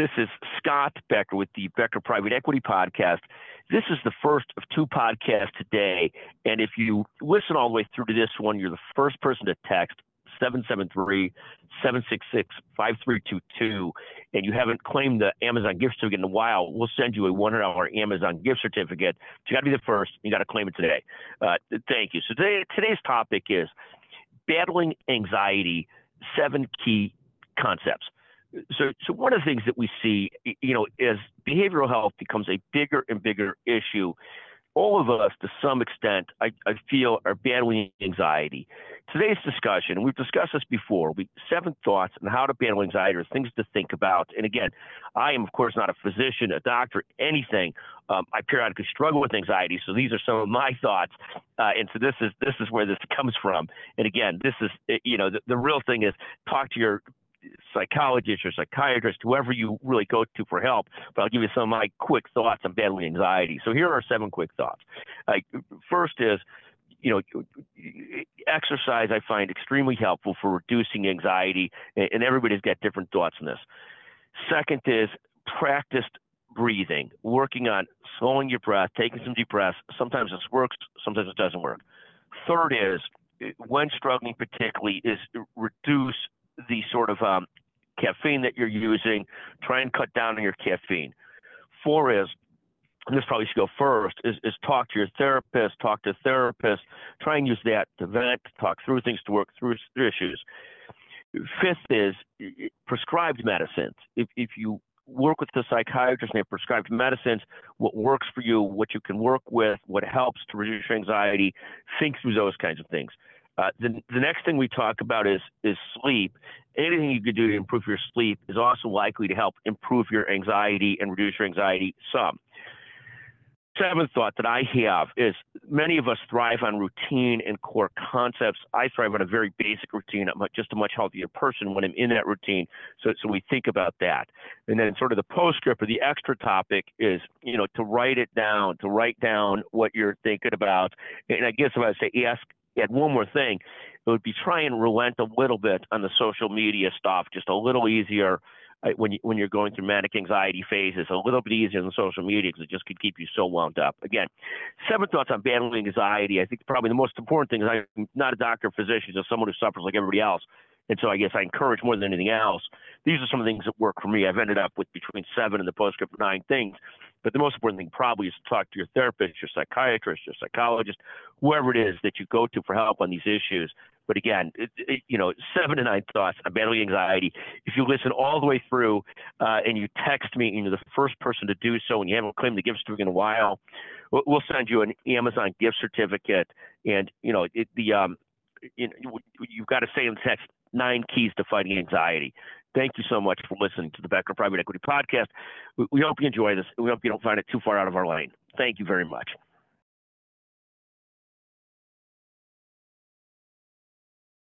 This is Scott Becker with the Becker Private Equity Podcast. This is the first of two podcasts today. And if you listen all the way through to this one, you're the first person to text 773 766 5322 and you haven't claimed the Amazon gift certificate in a while, we'll send you a $100 Amazon gift certificate. You got to be the first. You got to claim it today. Uh, thank you. So today, today's topic is battling anxiety, seven key concepts. So, so one of the things that we see, you know, as behavioral health becomes a bigger and bigger issue, all of us, to some extent, I, I feel, are battling anxiety. Today's discussion, and we've discussed this before, we seven thoughts on how to battle anxiety or things to think about. And again, I am, of course, not a physician, a doctor, anything. Um, I periodically struggle with anxiety, so these are some of my thoughts. Uh, and so this is this is where this comes from. And again, this is you know the, the real thing is talk to your psychologist or psychiatrist, whoever you really go to for help. But I'll give you some of my quick thoughts on battling anxiety. So here are seven quick thoughts. first is, you know, exercise I find extremely helpful for reducing anxiety, and everybody's got different thoughts on this. Second is practiced breathing, working on slowing your breath, taking some deep breaths. Sometimes this works, sometimes it doesn't work. Third is, when struggling particularly, is reduce the sort of um, caffeine that you're using. Try and cut down on your caffeine. Four is, and this probably should go first, is, is talk to your therapist, talk to therapists, try and use that to vent, to talk through things, to work through issues. Fifth is prescribed medicines. If, if you work with the psychiatrist and they have prescribed medicines, what works for you, what you can work with, what helps to reduce anxiety, think through those kinds of things. Uh, the, the next thing we talk about is is sleep. Anything you could do to improve your sleep is also likely to help improve your anxiety and reduce your anxiety some. Seventh thought that I have is many of us thrive on routine and core concepts. I thrive on a very basic routine. I'm just a much healthier person when I'm in that routine. So, so we think about that. And then sort of the postscript or the extra topic is, you know, to write it down, to write down what you're thinking about. And I guess if I say ask add one more thing, it would be try and relent a little bit on the social media stuff, just a little easier uh, when you when you're going through manic anxiety phases, a little bit easier than social media because it just could keep you so wound up. Again, seven thoughts on battling anxiety. I think probably the most important thing is I'm not a doctor or physician, just someone who suffers like everybody else. And so I guess I encourage more than anything else. These are some of the things that work for me. I've ended up with between seven and the postscript nine things but the most important thing probably is to talk to your therapist, your psychiatrist, your psychologist, whoever it is that you go to for help on these issues. But again, it, it, you know, seven to nine thoughts on battling anxiety. If you listen all the way through uh, and you text me and you're the first person to do so and you haven't claimed the gift certificate in a while, we'll send you an Amazon gift certificate. And, you know, it, the, um, you know, you've got to say in text nine keys to fighting anxiety. Thank you so much for listening to the Becker Private Equity Podcast. We, we hope you enjoy this. We hope you don't find it too far out of our lane. Thank you very much.